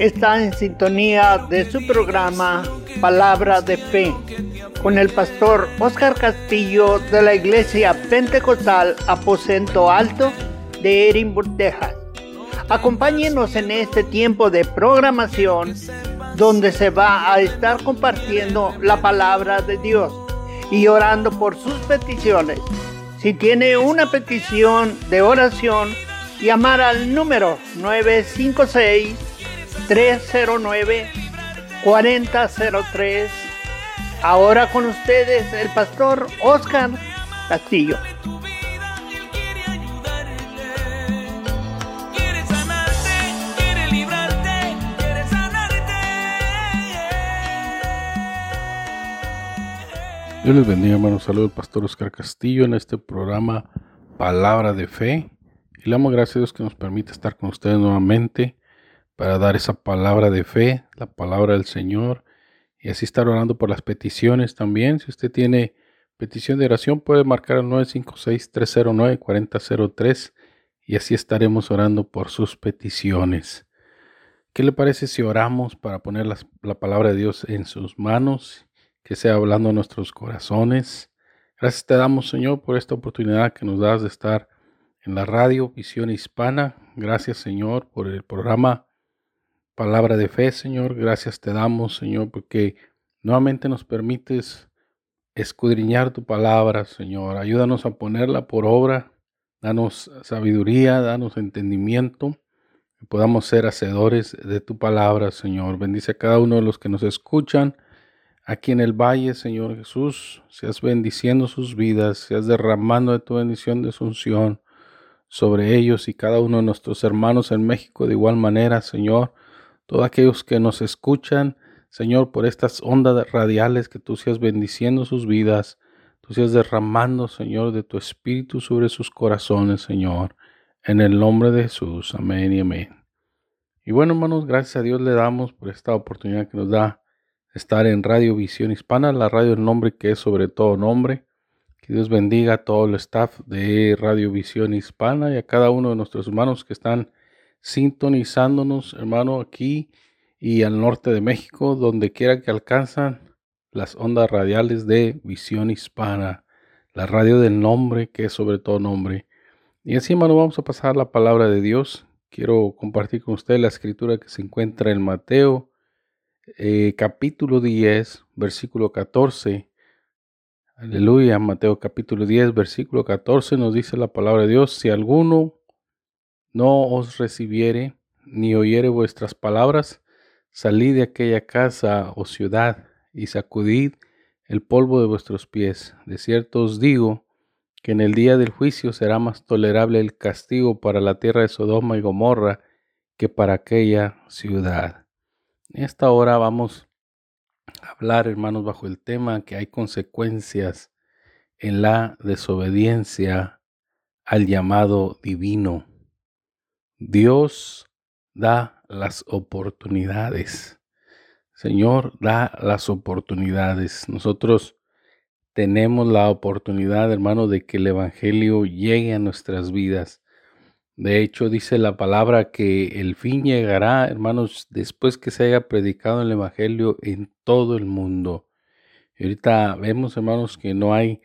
Está en sintonía de su programa Palabra de Fe con el pastor Oscar Castillo de la Iglesia Pentecostal Aposento Alto de Edinburgh, Texas. Acompáñenos en este tiempo de programación donde se va a estar compartiendo la palabra de Dios y orando por sus peticiones. Si tiene una petición de oración, llamar al número 956 309 4003. Ahora con ustedes el pastor Oscar Castillo. Dios les bendiga, hermanos. Saludos, pastor Oscar Castillo en este programa Palabra de Fe. Y le damos gracias a Dios que nos permite estar con ustedes nuevamente para dar esa palabra de fe, la palabra del Señor. Y así estar orando por las peticiones también. Si usted tiene petición de oración, puede marcar al 956-309-4003 y así estaremos orando por sus peticiones. ¿Qué le parece si oramos para poner la palabra de Dios en sus manos que sea hablando a nuestros corazones. Gracias te damos, Señor, por esta oportunidad que nos das de estar en la radio Visión Hispana. Gracias, Señor, por el programa Palabra de Fe, Señor. Gracias te damos, Señor, porque nuevamente nos permites escudriñar tu palabra, Señor. Ayúdanos a ponerla por obra. Danos sabiduría, danos entendimiento. Que podamos ser hacedores de tu palabra, Señor. Bendice a cada uno de los que nos escuchan aquí en el valle, Señor Jesús, seas bendiciendo sus vidas, seas derramando de tu bendición de asunción sobre ellos y cada uno de nuestros hermanos en México de igual manera, Señor. Todos aquellos que nos escuchan, Señor, por estas ondas radiales, que tú seas bendiciendo sus vidas, tú seas derramando, Señor, de tu espíritu sobre sus corazones, Señor. En el nombre de Jesús, amén y amén. Y bueno, hermanos, gracias a Dios le damos por esta oportunidad que nos da estar en Radio Visión Hispana, la radio el nombre que es sobre todo nombre. Que Dios bendiga a todo el staff de Radio Visión Hispana y a cada uno de nuestros hermanos que están sintonizándonos, hermano, aquí y al norte de México, donde quiera que alcanzan las ondas radiales de Visión Hispana, la radio del nombre que es sobre todo nombre. Y así, hermano, vamos a pasar la palabra de Dios. Quiero compartir con usted la escritura que se encuentra en Mateo eh, capítulo 10, versículo 14. Aleluya, Mateo capítulo 10, versículo 14 nos dice la palabra de Dios, si alguno no os recibiere ni oyere vuestras palabras, salid de aquella casa o ciudad y sacudid el polvo de vuestros pies. De cierto os digo que en el día del juicio será más tolerable el castigo para la tierra de Sodoma y Gomorra que para aquella ciudad. En esta hora vamos a hablar, hermanos, bajo el tema que hay consecuencias en la desobediencia al llamado divino. Dios da las oportunidades. Señor, da las oportunidades. Nosotros tenemos la oportunidad, hermano, de que el Evangelio llegue a nuestras vidas. De hecho, dice la palabra que el fin llegará, hermanos, después que se haya predicado el Evangelio en todo el mundo. Y ahorita vemos, hermanos, que no hay,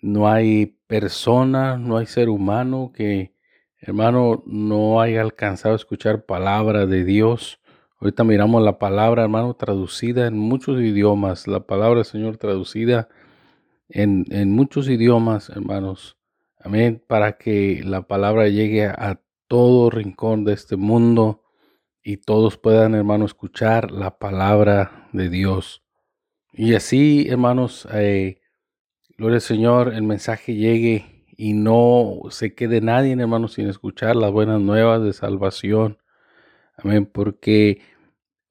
no hay persona, no hay ser humano que, hermano, no haya alcanzado a escuchar palabra de Dios. Ahorita miramos la palabra, hermano, traducida en muchos idiomas. La palabra, Señor, traducida en, en muchos idiomas, hermanos. Amén. Para que la palabra llegue a todo rincón de este mundo y todos puedan, hermanos, escuchar la palabra de Dios. Y así, hermanos, eh, gloria al Señor, el mensaje llegue y no se quede nadie, hermanos, sin escuchar las buenas nuevas de salvación. Amén. Porque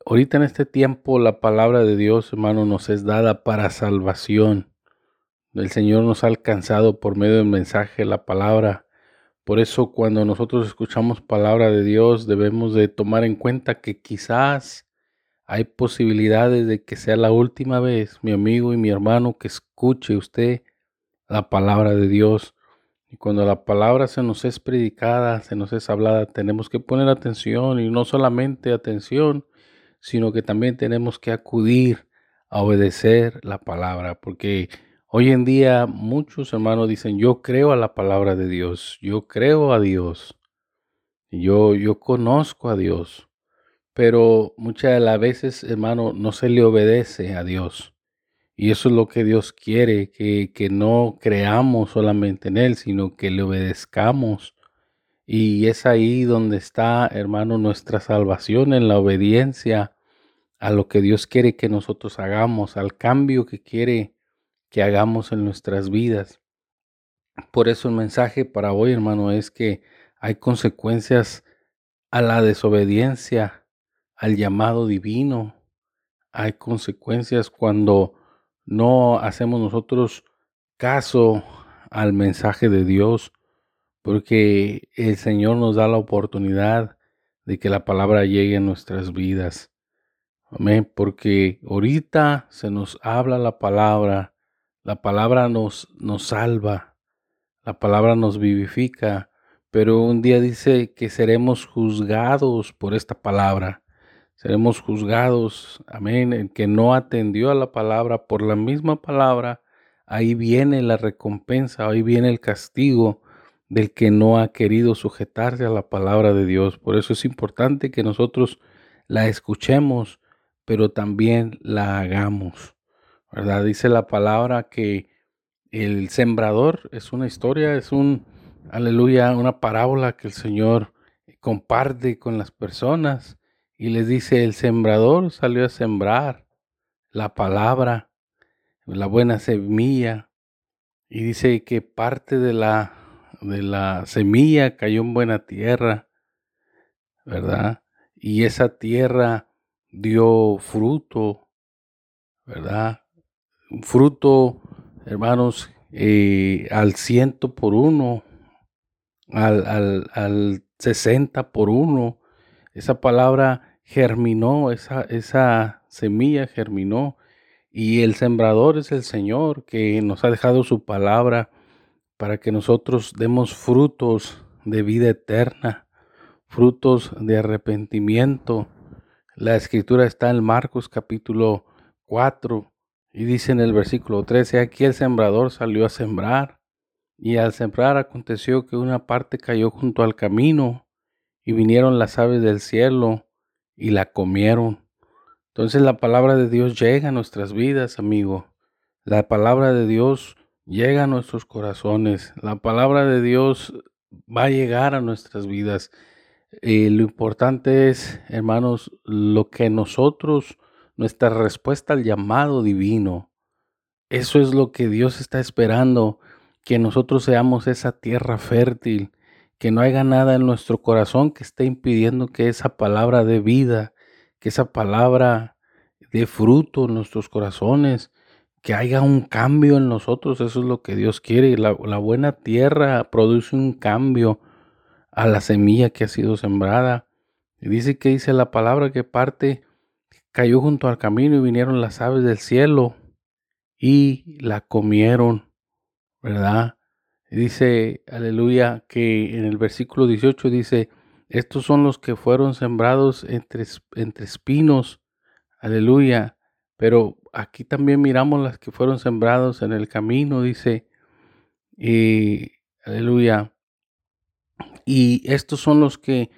ahorita en este tiempo la palabra de Dios, hermano, nos es dada para salvación. El Señor nos ha alcanzado por medio del mensaje, la palabra. Por eso cuando nosotros escuchamos palabra de Dios debemos de tomar en cuenta que quizás hay posibilidades de que sea la última vez, mi amigo y mi hermano, que escuche usted la palabra de Dios. Y cuando la palabra se nos es predicada, se nos es hablada, tenemos que poner atención y no solamente atención, sino que también tenemos que acudir a obedecer la palabra, porque hoy en día muchos hermanos dicen, yo creo a la palabra de Dios, yo creo a Dios, yo, yo conozco a Dios, pero muchas de las veces, hermano, no se le obedece a Dios. Y eso es lo que Dios quiere, que, que no creamos solamente en Él, sino que le obedezcamos. Y es ahí donde está, hermano, nuestra salvación, en la obediencia a lo que Dios quiere que nosotros hagamos, al cambio que quiere que hagamos en nuestras vidas. Por eso el mensaje para hoy, hermano, es que hay consecuencias a la desobediencia, al llamado divino. Hay consecuencias cuando no hacemos nosotros caso al mensaje de Dios, porque el Señor nos da la oportunidad de que la palabra llegue a nuestras vidas. Amén, porque ahorita se nos habla la palabra, la palabra nos, nos salva, la palabra nos vivifica, pero un día dice que seremos juzgados por esta palabra seremos juzgados, amén, el que no atendió a la palabra por la misma palabra, ahí viene la recompensa, ahí viene el castigo del que no ha querido sujetarse a la palabra de Dios. Por eso es importante que nosotros la escuchemos, pero también la hagamos. ¿Verdad? Dice la palabra que el sembrador es una historia, es un, aleluya, una parábola que el Señor comparte con las personas y les dice, el sembrador salió a sembrar la palabra, la buena semilla. Y dice que parte de la, de la semilla cayó en buena tierra, ¿verdad? Y esa tierra dio fruto, ¿verdad? Fruto, hermanos, eh, al ciento por uno, al, al, al 60 por uno. Esa palabra germinó, esa, esa semilla germinó y el sembrador es el Señor que nos ha dejado su palabra para que nosotros demos frutos de vida eterna, frutos de arrepentimiento. La escritura está en Marcos capítulo 4 y dice en el versículo 13, aquí el sembrador salió a sembrar y al sembrar aconteció que una parte cayó junto al camino y vinieron las aves del cielo y la comieron. Entonces la palabra de Dios llega a nuestras vidas, amigo. La palabra de Dios llega a nuestros corazones. La palabra de Dios va a llegar a nuestras vidas. Y lo importante es, hermanos, lo que nosotros, nuestra respuesta al llamado divino, eso es lo que Dios está esperando, que nosotros seamos esa tierra fértil, que no haya nada en nuestro corazón que esté impidiendo que esa palabra de vida, que esa palabra dé fruto en nuestros corazones, que haya un cambio en nosotros, eso es lo que Dios quiere. La, la buena tierra produce un cambio a la semilla que ha sido sembrada. Y dice que dice la palabra que parte cayó junto al camino y vinieron las aves del cielo y la comieron, ¿verdad? Dice, aleluya, que en el versículo 18 dice, estos son los que fueron sembrados entre, entre espinos, aleluya. Pero aquí también miramos las que fueron sembrados en el camino, dice, y, aleluya. Y estos son los que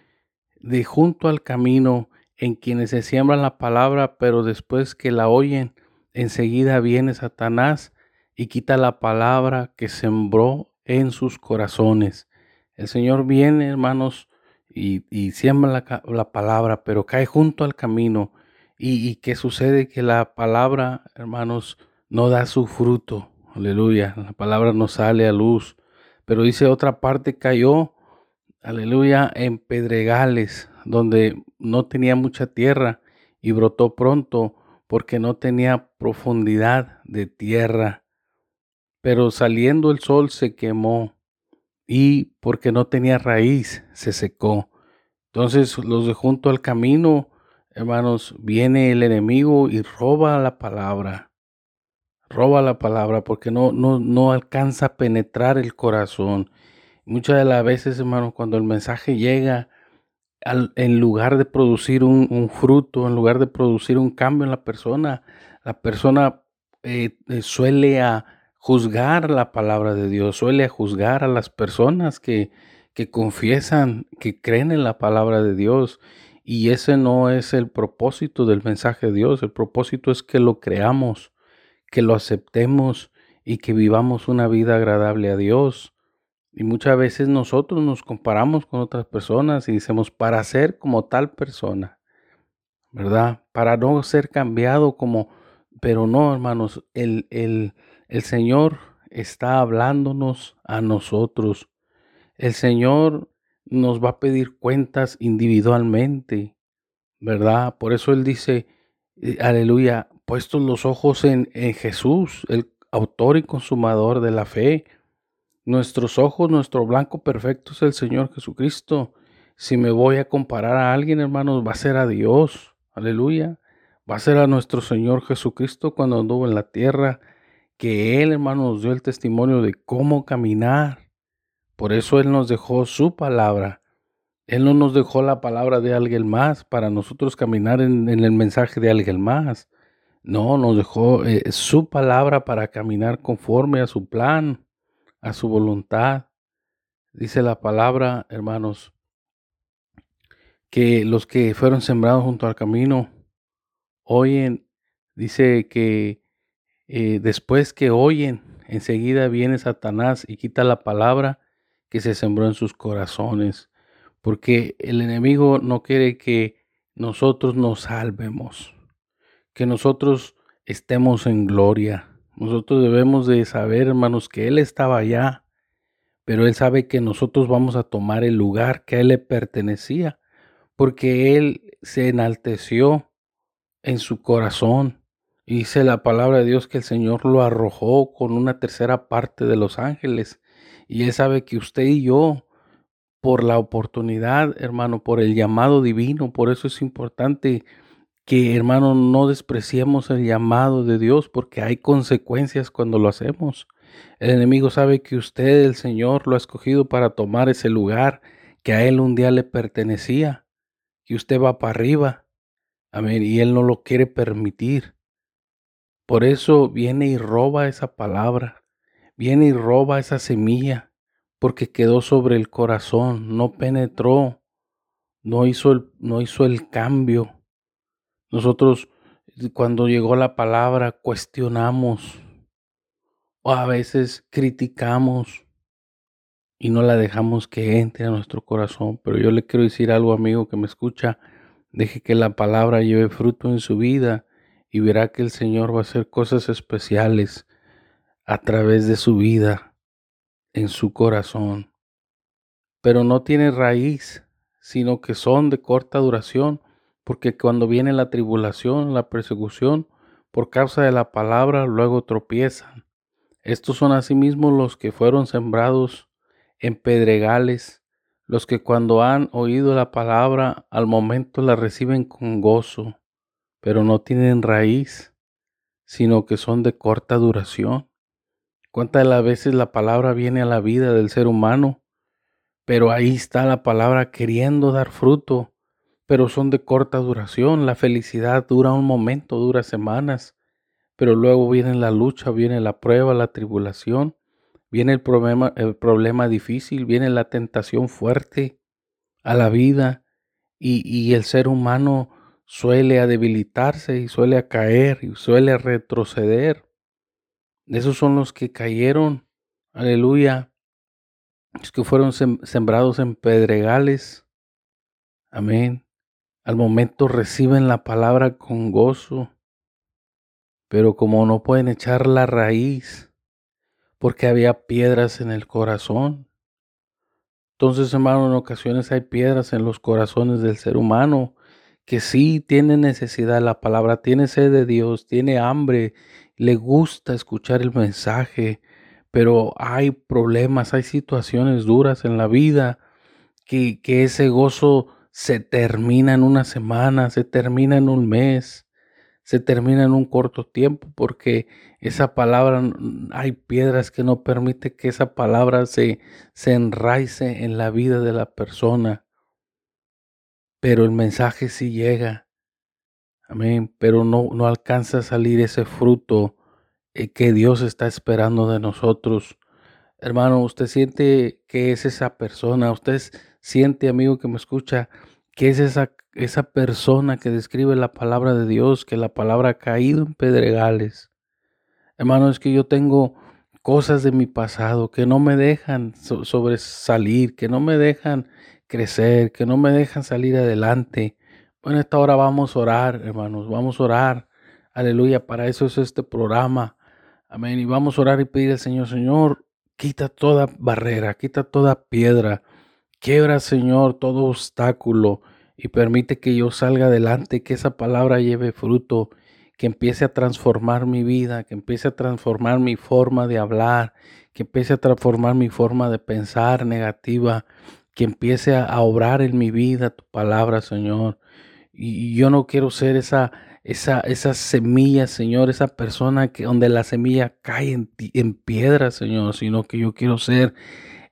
de junto al camino en quienes se siembra la palabra, pero después que la oyen, enseguida viene Satanás y quita la palabra que sembró en sus corazones. El Señor viene, hermanos, y, y siembra la, palabra, pero cae junto al camino. Y, y qué sucede que la palabra, hermanos, no da su fruto. Aleluya. La palabra no sale a luz. Pero dice otra parte cayó, aleluya, en pedregales, donde no tenía mucha tierra y brotó pronto porque no tenía profundidad de tierra. Pero saliendo el sol se quemó y porque no tenía raíz se secó. Entonces los de junto al camino, hermanos, viene el enemigo y roba la palabra. Roba la palabra porque no, no, no alcanza a penetrar el corazón. Muchas de las veces, hermano, cuando el mensaje llega, en lugar de producir un, fruto, en lugar de producir un cambio en la persona, la persona eh, eh, suele a juzgar la palabra de Dios, suele a juzgar a las personas que, que confiesan, que creen en la palabra de Dios. Y ese no es el propósito del mensaje de Dios. El propósito es que lo creamos, que lo aceptemos y que vivamos una vida agradable a Dios. Y muchas veces nosotros nos comparamos con otras personas y decimos, para ser como tal persona, ¿verdad? Para no ser cambiado como, pero no, hermanos, el, el, el Señor está hablándonos a nosotros. El Señor nos va a pedir cuentas individualmente, ¿verdad? Por eso Él dice, eh, aleluya, puestos los ojos en, en Jesús, el autor y consumador de la fe. Nuestros ojos, nuestro blanco perfecto es el Señor Jesucristo. Si me voy a comparar a alguien, hermanos, va a ser a Dios. Aleluya. Va a ser a nuestro Señor Jesucristo cuando anduvo en la tierra, que Él, hermanos, nos dio el testimonio de cómo caminar. Por eso Él nos dejó su palabra. Él no nos dejó la palabra de alguien más para nosotros caminar en, el mensaje de alguien más. No, nos dejó eh, su palabra para caminar conforme a su plan a su voluntad. Dice la palabra, hermanos, que los que fueron sembrados junto al camino oyen, dice que eh, después que oyen, enseguida viene Satanás y quita la palabra que se sembró en sus corazones, porque el enemigo no quiere que nosotros nos salvemos, que nosotros estemos en gloria, nosotros debemos de saber, hermanos, que Él estaba allá, pero Él sabe que nosotros vamos a tomar el lugar que a Él le pertenecía, porque Él se enalteció en su corazón. Dice la palabra de Dios que el Señor lo arrojó con una tercera parte de los ángeles. Y Él sabe que usted y yo, por la oportunidad, hermano, por el llamado divino, por eso es importante que hermano no despreciemos el llamado de Dios porque hay consecuencias cuando lo hacemos. El enemigo sabe que usted, el Señor, lo ha escogido para tomar ese lugar que a él un día le pertenecía, que usted va para arriba. Amén. Y él no lo quiere permitir. Por eso viene y roba esa palabra, viene y roba esa semilla, porque quedó sobre el corazón, no penetró, no hizo el, no hizo el cambio nosotros cuando llegó la palabra cuestionamos o a veces criticamos y no la dejamos que entre a nuestro corazón. Pero yo le quiero decir algo, amigo, que me escucha. Deje que la palabra lleve fruto en su vida y verá que el Señor va a hacer cosas especiales a través de su vida, en su corazón. Pero no tiene raíz, sino que son de corta duración porque cuando viene la tribulación, la persecución, por causa de la palabra, luego tropiezan. Estos son asimismo los que fueron sembrados en pedregales, los que cuando han oído la palabra al momento la reciben con gozo, pero no tienen raíz, sino que son de corta duración. ¿Cuántas de las veces la palabra viene a la vida del ser humano? Pero ahí está la palabra queriendo dar fruto, pero son de corta duración. La felicidad dura un momento, dura semanas, pero luego viene la lucha, viene la prueba, la tribulación, viene el problema, el problema difícil, viene la tentación fuerte a la vida y, el ser humano suele a debilitarse y suele a caer y suele retroceder. Esos son los que cayeron, aleluya, los que fueron sembrados en pedregales. Amén. Al momento reciben la palabra con gozo, pero como no pueden echar la raíz, porque había piedras en el corazón. Entonces, hermano, en ocasiones hay piedras en los corazones del ser humano que sí tiene necesidad de la palabra, tiene sed de Dios, tiene hambre, le gusta escuchar el mensaje, pero hay problemas, hay situaciones duras en la vida que, que ese gozo se termina en una semana, se termina en un mes, se termina en un corto tiempo porque esa palabra, hay piedras que no permite que esa palabra se, se enraice en la vida de la persona. Pero el mensaje sí llega. Amén. Pero no, no alcanza a salir ese fruto eh, que Dios está esperando de nosotros. Hermano, usted siente que es esa persona, usted siente, amigo que me escucha, que es esa, esa persona que describe la palabra de Dios, que la palabra ha caído en pedregales. Hermano, es que yo tengo cosas de mi pasado que no me dejan sobresalir, que no me dejan crecer, que no me dejan salir adelante. Bueno, esta hora vamos a orar, hermanos, vamos a orar. Aleluya, para eso es este programa. Amén. Y vamos a orar y pedir al Señor, Señor, quita toda barrera, quita toda piedra, quiebra, Señor, todo obstáculo y permite que yo salga adelante, que esa palabra lleve fruto, que empiece a transformar mi vida, que empiece a transformar mi forma de hablar, que empiece a transformar mi forma de pensar negativa, que empiece a, obrar en mi vida tu palabra, Señor. Y, yo no quiero ser esa, esa, esa semilla, Señor, esa persona que donde la semilla cae en, en piedra, Señor, sino que yo quiero ser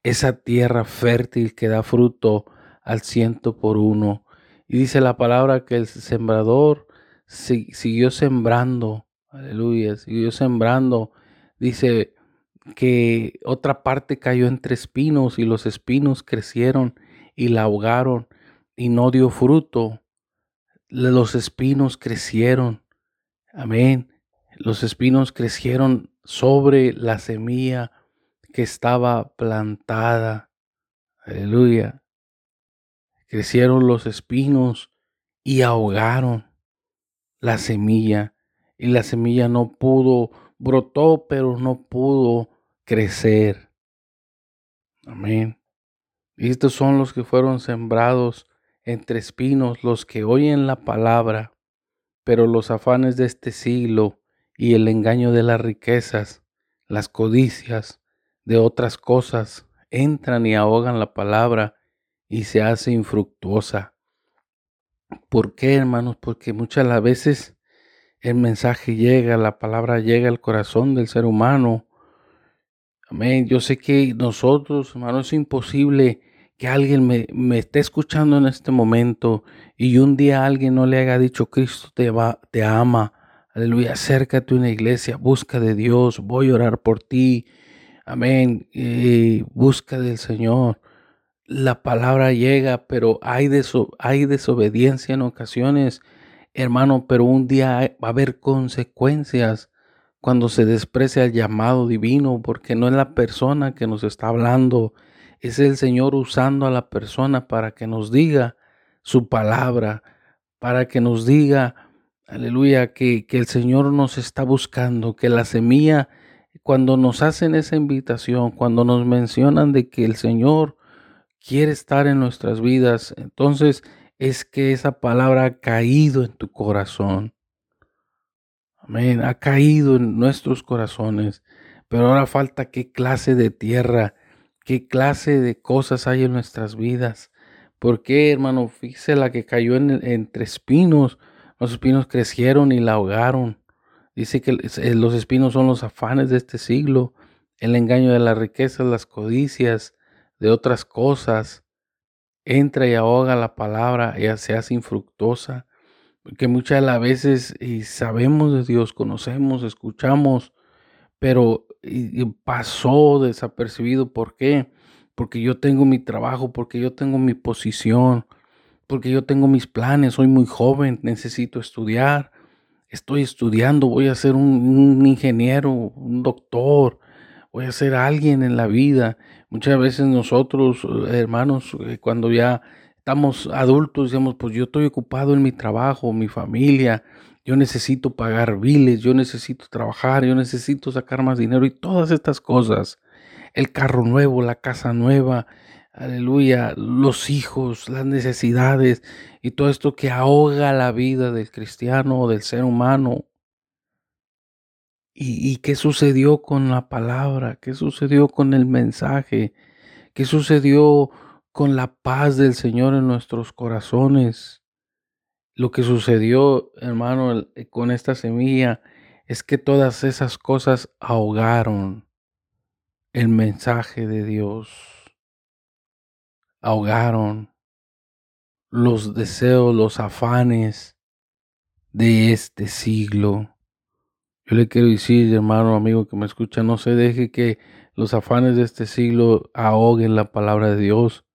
esa tierra fértil que da fruto al ciento por uno. Y dice la palabra que el sembrador siguió sembrando, aleluya, siguió sembrando. Dice que otra parte cayó entre espinos y los espinos crecieron y la ahogaron y no dio fruto. Los espinos crecieron. Amén. Los espinos crecieron sobre la semilla que estaba plantada. Aleluya. Crecieron los espinos y ahogaron la semilla. Y la semilla no pudo, brotó, pero no pudo crecer. Amén. Y estos son los que fueron sembrados entre espinos, los que oyen la palabra, pero los afanes de este siglo y el engaño de las riquezas, las codicias de otras cosas, entran y ahogan la palabra y se hace infructuosa. ¿Por qué, hermanos? Porque muchas las veces el mensaje llega, la palabra llega al corazón del ser humano. Amén. Yo sé que nosotros, hermanos, es imposible que alguien me, me, esté escuchando en este momento y un día alguien no le haya dicho, Cristo te, va, te ama. Aleluya, acércate a una iglesia, busca de Dios, voy a orar por ti. Amén. Y busca del Señor la palabra llega, pero hay, hay desobediencia en ocasiones, hermano, pero un día va a haber consecuencias cuando se desprecia el llamado divino, porque no es la persona que nos está hablando, es el Señor usando a la persona para que nos diga su palabra, para que nos diga, aleluya, que, que el Señor nos está buscando, que la semilla, cuando nos hacen esa invitación, cuando nos mencionan de que el Señor quiere estar en nuestras vidas, entonces es que esa palabra ha caído en tu corazón. Amén, ha caído en nuestros corazones. Pero ahora falta qué clase de tierra, qué clase de cosas hay en nuestras vidas. ¿Por qué, hermano? Fíjese la que cayó entre espinos. Los espinos crecieron y la ahogaron. Dice que eh, los espinos son los afanes de este siglo, el engaño de las riquezas, las codicias, de otras cosas, entra y ahoga la palabra, y se hace infructuosa, porque muchas de las veces y sabemos de Dios, conocemos, escuchamos, pero pasó desapercibido. ¿Por qué? Porque yo tengo mi trabajo, porque yo tengo mi posición, porque yo tengo mis planes, soy muy joven, necesito estudiar, estoy estudiando, voy a ser un ingeniero, un doctor, voy a ser alguien en la vida. Muchas veces nosotros, hermanos, eh, cuando ya estamos adultos, decimos, pues yo estoy ocupado en mi trabajo, mi familia, yo necesito pagar biles, yo necesito trabajar, yo necesito sacar más dinero y todas estas cosas. El carro nuevo, la casa nueva, aleluya, los hijos, las necesidades y todo esto que ahoga la vida del cristiano o del ser humano. ¿Y, qué sucedió con la palabra? ¿Qué sucedió con el mensaje? ¿Qué sucedió con la paz del Señor en nuestros corazones? lo que sucedió, hermano, con esta semilla es que todas esas cosas ahogaron el mensaje de Dios, ahogaron los deseos, los afanes de este siglo. Yo le quiero decir, hermano, amigo que me escucha, no se deje que los afanes de este siglo ahoguen la palabra de Dios.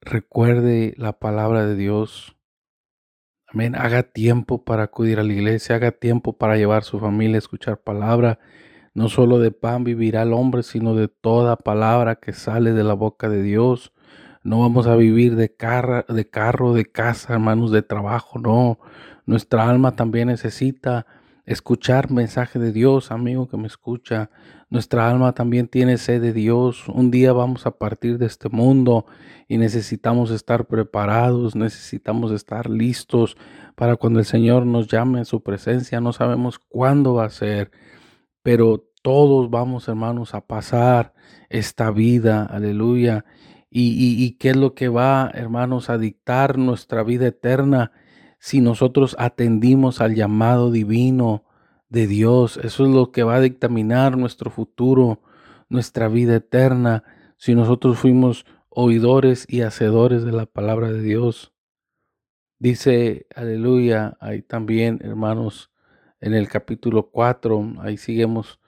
Recuerde la palabra de Dios. Amén. Haga tiempo para acudir a la iglesia, haga tiempo para llevar a su familia a escuchar palabra. No solo de pan vivirá el hombre, sino de toda palabra que sale de la boca de Dios. No vamos a vivir de, carro, de casa, hermanos, de trabajo, no. Nuestra alma también necesita escuchar mensaje de Dios, amigo que me escucha. Nuestra alma también tiene sed de Dios. Un día vamos a partir de este mundo y necesitamos estar preparados, necesitamos estar listos para cuando el Señor nos llame a su presencia. No sabemos cuándo va a ser, pero todos vamos, hermanos, a pasar esta vida. Aleluya. Y, qué es lo que va, hermanos, a dictar nuestra vida eterna si nosotros atendimos al llamado divino de Dios. Eso es lo que va a dictaminar nuestro futuro, nuestra vida eterna, si nosotros fuimos oidores y hacedores de la palabra de Dios. Dice, aleluya, ahí también, hermanos, en el capítulo 4, ahí seguimos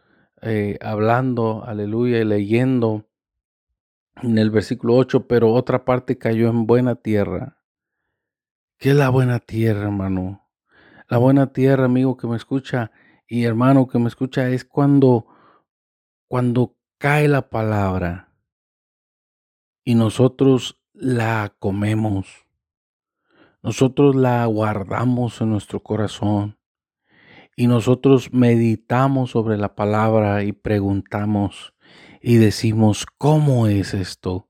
eh, hablando, aleluya, y leyendo en el versículo 8, pero otra parte cayó en buena tierra. ¿Qué es la buena tierra, hermano? La buena tierra, amigo que me escucha y hermano que me escucha, es cuando cuando cae la palabra y nosotros la comemos. Nosotros la guardamos en nuestro corazón y nosotros meditamos sobre la palabra y preguntamos, y decimos, ¿cómo es esto?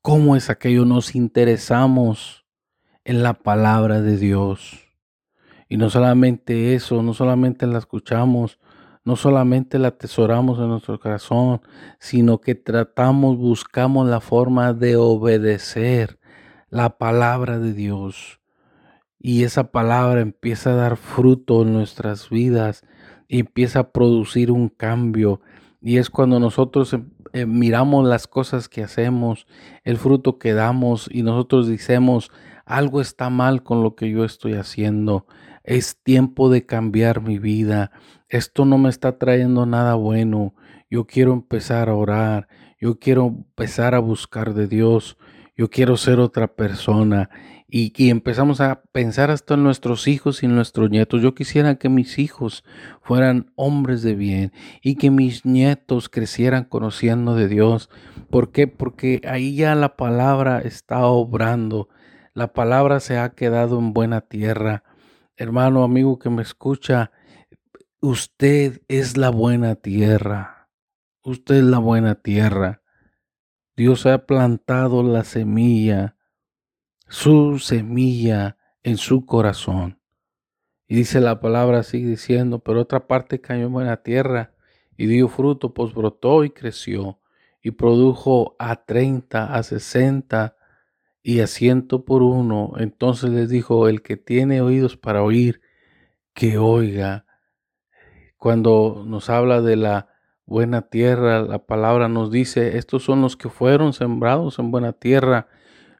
¿Cómo es aquello? Nos interesamos en la palabra de Dios. Y no solamente eso, no solamente la escuchamos, no solamente la atesoramos en nuestro corazón, sino que tratamos, buscamos la forma de obedecer la palabra de Dios. Y esa palabra empieza a dar fruto en nuestras vidas y empieza a producir un cambio. Y es cuando nosotros em, eh, miramos las cosas que hacemos, el fruto que damos y nosotros decimos, algo está mal con lo que yo estoy haciendo. Es tiempo de cambiar mi vida. Esto no me está trayendo nada bueno. Yo quiero empezar a orar. Yo quiero empezar a buscar de Dios. Yo quiero ser otra persona y, empezamos a pensar hasta en nuestros hijos y nuestros nietos. Yo quisiera que mis hijos fueran hombres de bien y que mis nietos crecieran conociendo de Dios. ¿Por qué? Porque ahí ya la palabra está obrando. La palabra se ha quedado en buena tierra. Hermano, amigo que me escucha, usted es la buena tierra. Usted es la buena tierra. Dios ha plantado la semilla su semilla en su corazón. Y dice la palabra, sigue diciendo, pero otra parte cayó en buena tierra y dio fruto, pues brotó y creció y produjo a treinta, a sesenta y a ciento por uno. Entonces les dijo, el que tiene oídos para oír, que oiga. Cuando nos habla de la buena tierra, la palabra nos dice, estos son los que fueron sembrados en buena tierra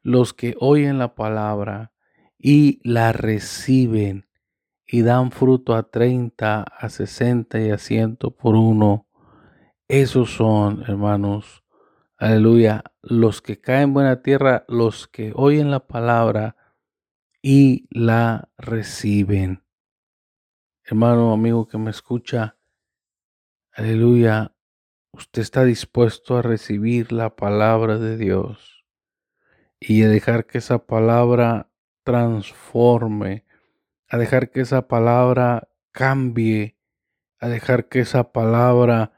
los que oyen la palabra y la reciben y dan fruto a 30, a 60 y a 100 por uno. Esos son, hermanos, aleluya, los que caen en buena tierra, los que oyen la palabra y la reciben. Hermano, amigo que me escucha, aleluya, usted está dispuesto a recibir la palabra de Dios y a dejar que esa palabra transforme, a dejar que esa palabra cambie, a dejar que esa palabra,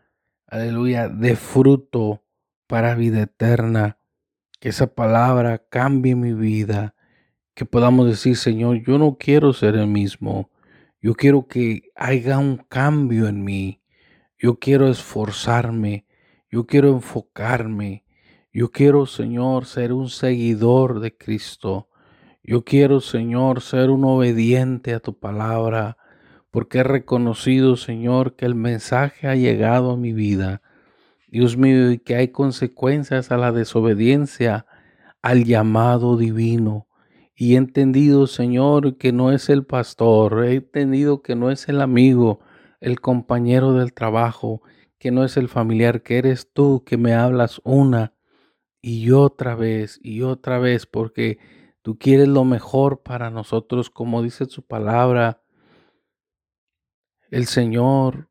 aleluya, dé fruto para vida eterna, que esa palabra cambie mi vida, que podamos decir, Señor, yo no quiero ser el mismo, yo quiero que haya un cambio en mí, yo quiero esforzarme, yo quiero enfocarme, yo quiero, Señor, ser un seguidor de Cristo. Yo quiero, Señor, ser un obediente a tu palabra, porque he reconocido, Señor, que el mensaje ha llegado a mi vida. Dios mío, y que hay consecuencias a la desobediencia, al llamado divino. Y he entendido, Señor, que no es el pastor, he entendido que no es el amigo, el compañero del trabajo, que no es el familiar, que eres tú que me hablas una y otra vez y otra vez, porque tú quieres lo mejor para nosotros, como dice su palabra. El Señor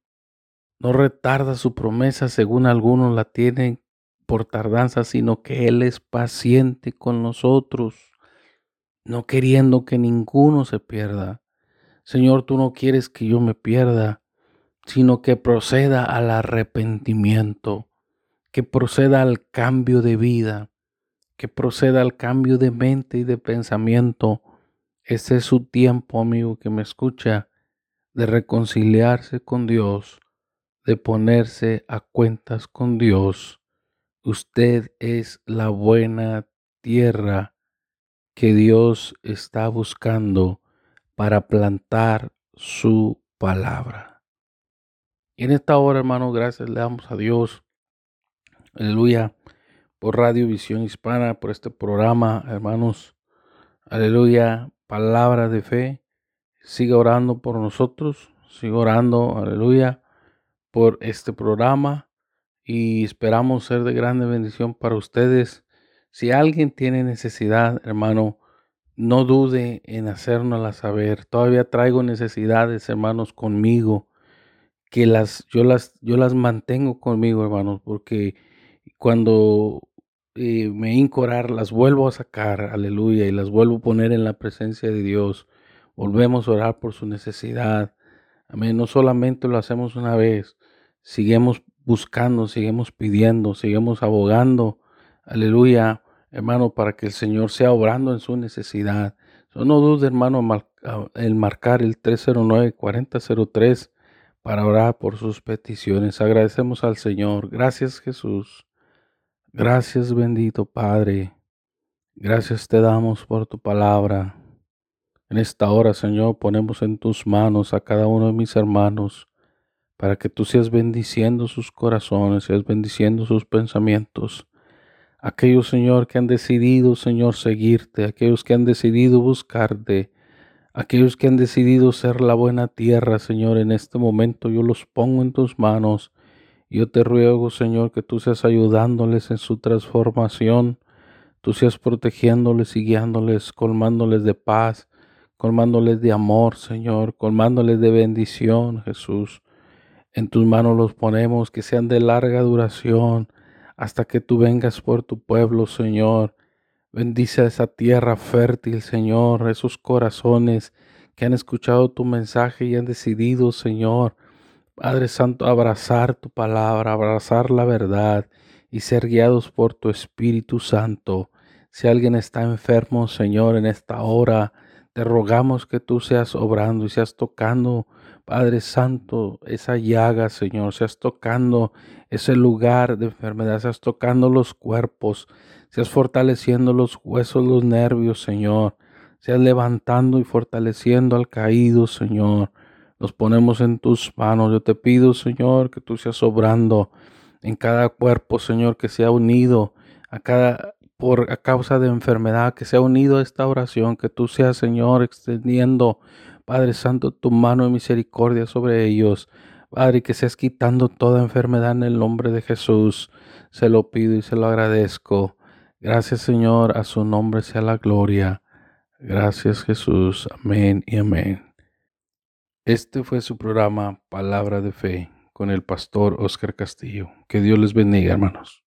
no retarda su promesa según algunos la tienen por tardanza, sino que Él es paciente con nosotros no queriendo que ninguno se pierda. Señor, tú no quieres que yo me pierda, sino que proceda al arrepentimiento, que proceda al cambio de vida, que proceda al cambio de mente y de pensamiento. Ese es su tiempo, amigo, que me escucha, de reconciliarse con Dios, de ponerse a cuentas con Dios. Usted es la buena tierra que Dios está buscando para plantar su palabra. Y en esta hora, hermano, gracias le damos a Dios. Aleluya. Por Radio Visión Hispana, por este programa, hermanos. Aleluya. Palabra de fe. Siga orando por nosotros. Siga orando, aleluya, por este programa. Y esperamos ser de grande bendición para ustedes si alguien tiene necesidad, hermano, no dude en hacérnosla saber. Todavía traigo necesidades, hermanos, conmigo, que las yo las yo las mantengo conmigo, hermanos, porque cuando eh, me incorar las vuelvo a sacar, aleluya, y las vuelvo a poner en la presencia de Dios. Volvemos a orar por su necesidad. Amén. No solamente lo hacemos una vez, seguimos buscando, seguimos pidiendo, seguimos abogando, aleluya, hermano, para que el Señor sea obrando en su necesidad. no dude, hermano, en marcar el 309-4003 para orar por sus peticiones. Agradecemos al Señor. Gracias, Jesús. Gracias, bendito Padre. Gracias te damos por tu palabra. En esta hora, Señor, ponemos en tus manos a cada uno de mis hermanos para que tú seas bendiciendo sus corazones, seas bendiciendo sus pensamientos aquellos, Señor, que han decidido, Señor, seguirte, aquellos que han decidido buscarte, aquellos que han decidido ser la buena tierra, Señor, en este momento yo los pongo en tus manos. Yo te ruego, Señor, que tú seas ayudándoles en su transformación, tú seas protegiéndoles y guiándoles, colmándoles de paz, colmándoles de amor, Señor, colmándoles de bendición, Jesús. En tus manos los ponemos, que sean de larga duración, hasta que tú vengas por tu pueblo, Señor. Bendice a esa tierra fértil, Señor, esos corazones que han escuchado tu mensaje y han decidido, Señor, Padre Santo, abrazar tu palabra, abrazar la verdad y ser guiados por tu Espíritu Santo. Si alguien está enfermo, Señor, en esta hora, te rogamos que tú seas obrando y seas tocando Padre Santo, esa llaga, Señor, seas tocando ese lugar de enfermedad, seas tocando los cuerpos, seas fortaleciendo los huesos, los nervios, Señor, seas levantando y fortaleciendo al caído, Señor. Los ponemos en tus manos. Yo te pido, Señor, que tú seas obrando en cada cuerpo, Señor, que sea unido a cada por a causa de enfermedad, que sea unido a esta oración, que tú seas, Señor, extendiendo Padre Santo, tu mano de misericordia sobre ellos. Padre, que seas quitando toda enfermedad en el nombre de Jesús. Se lo pido y se lo agradezco. Gracias Señor, a su nombre sea la gloria. Gracias Jesús. Amén y amén. Este fue su programa Palabra de Fe con el pastor Oscar Castillo. Que Dios les bendiga, hermanos.